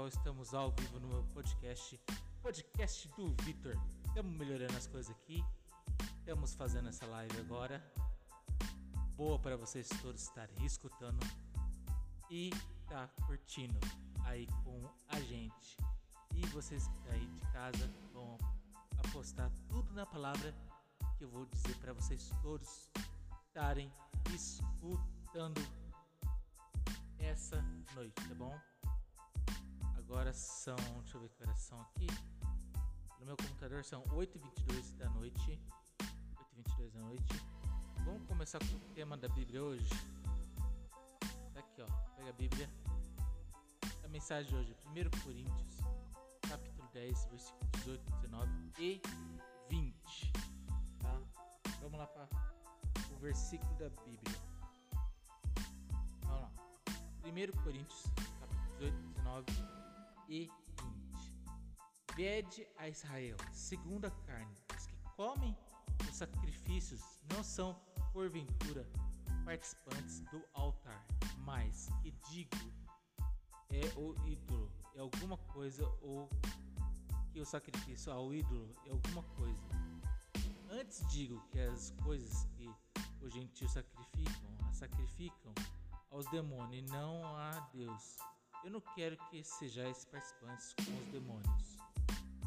pessoal, estamos ao vivo no meu podcast, podcast do Vitor. Estamos melhorando as coisas aqui, estamos fazendo essa live agora. Boa para vocês todos estarem escutando e tá curtindo aí com a gente. E vocês aí de casa vão apostar tudo na palavra que eu vou dizer para vocês todos estarem escutando essa noite, tá bom? Agora são, deixa eu ver que horas são aqui. No meu computador são 8h22 da noite. 8h22 da noite. Vamos começar com o tema da Bíblia hoje. Tá aqui, ó. Pega a Bíblia. A mensagem de hoje, 1 Coríntios, capítulo 10, versículos 18, 19 e 20. Tá? Vamos lá para o versículo da Bíblia. Vamos lá. 1 Coríntios, capítulo 18, 19 e 20. Vede a Israel, segundo a carne, os que comem os sacrifícios não são, porventura, participantes do altar, mas que digo é o ídolo, é alguma coisa, ou que o sacrifício ao ídolo é alguma coisa. Antes digo que as coisas que os gentios sacrificam, as sacrificam aos demônios e não a Deus. Eu não quero que sejais participantes com os demônios.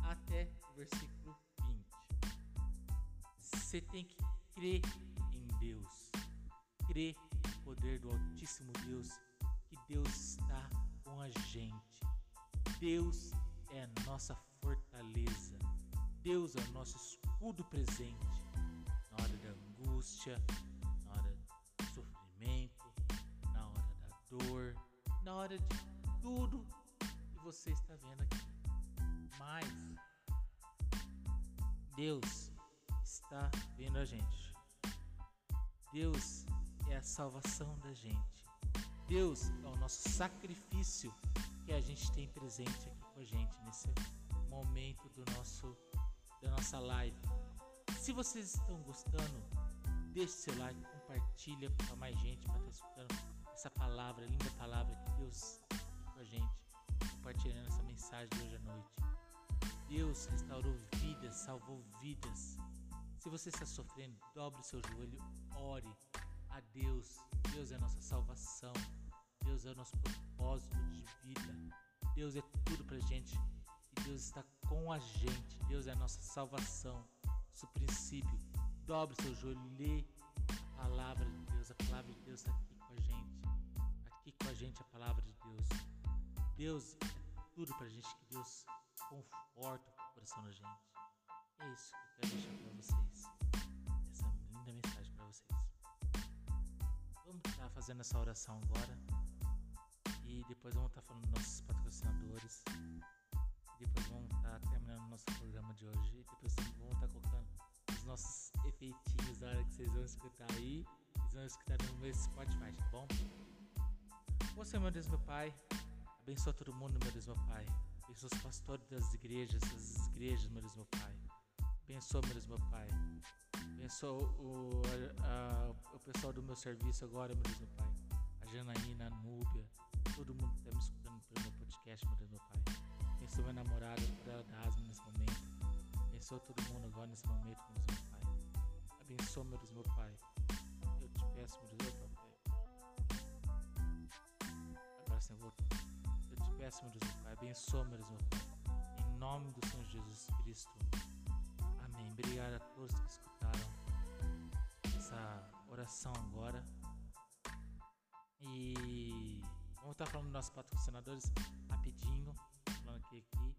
Até o versículo 20. Você tem que crer em Deus. Crer no poder do Altíssimo Deus. Que Deus está com a gente. Deus é a nossa fortaleza. Deus é o nosso escudo presente na hora da angústia, na hora do sofrimento, na hora da dor, na hora de tudo que você está vendo aqui. Mas Deus está vendo a gente. Deus é a salvação da gente. Deus é o nosso sacrifício que a gente tem presente aqui com a gente nesse momento do nosso da nossa live. Se vocês estão gostando, deixe seu like, compartilha para mais gente para estar escutando essa palavra, linda palavra que Deus gente, compartilhando essa mensagem de hoje à noite. Deus restaurou vidas, salvou vidas. Se você está sofrendo, dobre o seu joelho, ore a Deus. Deus é a nossa salvação. Deus é o nosso propósito de vida. Deus é tudo pra gente. E Deus está com a gente. Deus é a nossa salvação. Nosso princípio. Dobre seu joelho, lê a palavra de Deus. A palavra de Deus está aqui com a gente. Aqui com a gente a palavra de Deus. Deus é tudo pra gente, que Deus conforta o coração da gente. É isso que eu quero deixar pra vocês. Essa linda mensagem pra vocês. Vamos estar fazendo essa oração agora. E depois vamos estar falando dos nossos patrocinadores. E depois vamos estar terminando o nosso programa de hoje. E depois vamos estar colocando os nossos efeitinhos da hora que vocês vão escutar aí. Vocês vão escutar no meu Spotify, tá bom? Você, meu Deus, meu Pai. Abençoa todo mundo, meu Deus, meu Pai. Abençoa os pastores das igrejas, das igrejas, meu Deus, meu Pai. Abençoa, meu Deus, meu Pai. Abençoa o, a, o pessoal do meu serviço agora, meu Deus, meu Pai. A Janaína, a Núbia, todo mundo que está me escutando pelo meu podcast, meu Deus, meu Pai. Abençoa minha namorada, por ela da asma nesse momento. Abençoa todo mundo agora nesse momento, meu Deus, meu Pai. Abençoa, meu Deus, meu Pai. Meu Pai, abençoa, meu Deus. Em nome do Senhor Jesus Cristo. Amém. Obrigado a todos que escutaram essa oração agora. E vamos estar falando dos nossos patrocinadores rapidinho. Falando aqui. aqui.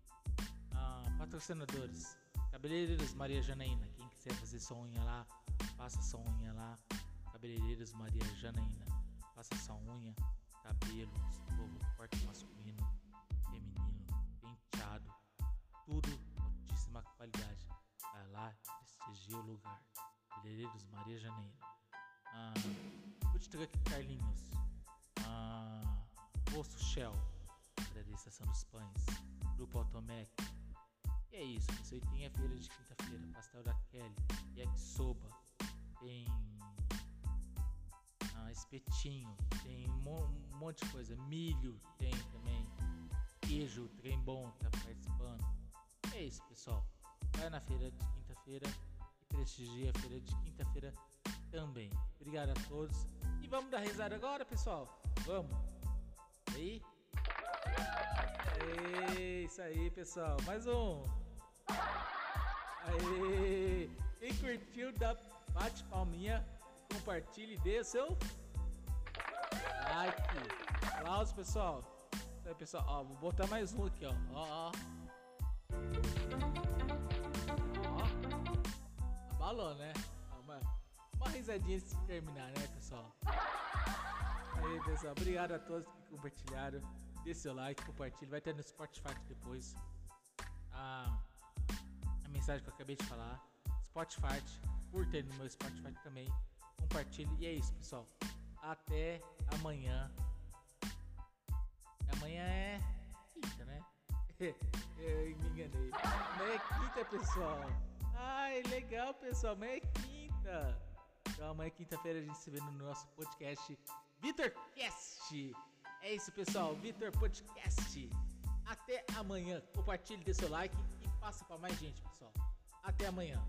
Ah, patrocinadores. Cabeleireiros Maria Janaína. Quem quiser fazer sua unha lá, faça sua unha lá. Cabeleireiros Maria Janaína. Faça sua unha cabelo, escova, corte masculino, feminino, penteado, tudo altíssima qualidade. Vai lá, prestigia o lugar. Cabeleireiros Maria Janeiro. Ah, Food Truck Carlinhos. Ah, Posto Shell. Padaria Estação dos Pães. Grupo Automec. E é isso. Aí tem a feira de quinta-feira. Pastel da Kelly. Yakisoba. Tem espetinho, tem um monte de coisa, milho tem também, queijo, trem bom, tá participando. É isso, pessoal. Vai na feira de quinta-feira e prestigia a feira de quinta-feira também. Obrigado a todos. E vamos dar risada agora, pessoal? Vamos. Aí. Isso aí, pessoal. Mais um. Aê. Quem curtiu, dá bate palminha, compartilhe dê seu like. Aplausos, pessoal. Aí, pessoal, ó, vou botar mais um aqui, ó. Ó, ó. Ó. Abalou, né? Uma, uma risadinha se terminar, né, pessoal? Aí, pessoal, obrigado a todos que compartilharam. Dê seu like, compartilhe. Vai ter no Spotify depois. A, a mensagem que eu acabei de falar. Spotify, curta no meu Spotify também. Compartilhe. E é isso, pessoal. Até amanhã. Amanhã é quinta, né? Eu me enganei. Amanhã é quinta, pessoal. Ai, legal, pessoal. Amanhã é quinta. Então, amanhã, quinta-feira, a gente se vê no nosso podcast VitorCast. É isso, pessoal. Vitor Podcast. Até amanhã. Compartilhe, dê seu like e passa para mais gente, pessoal. Até amanhã.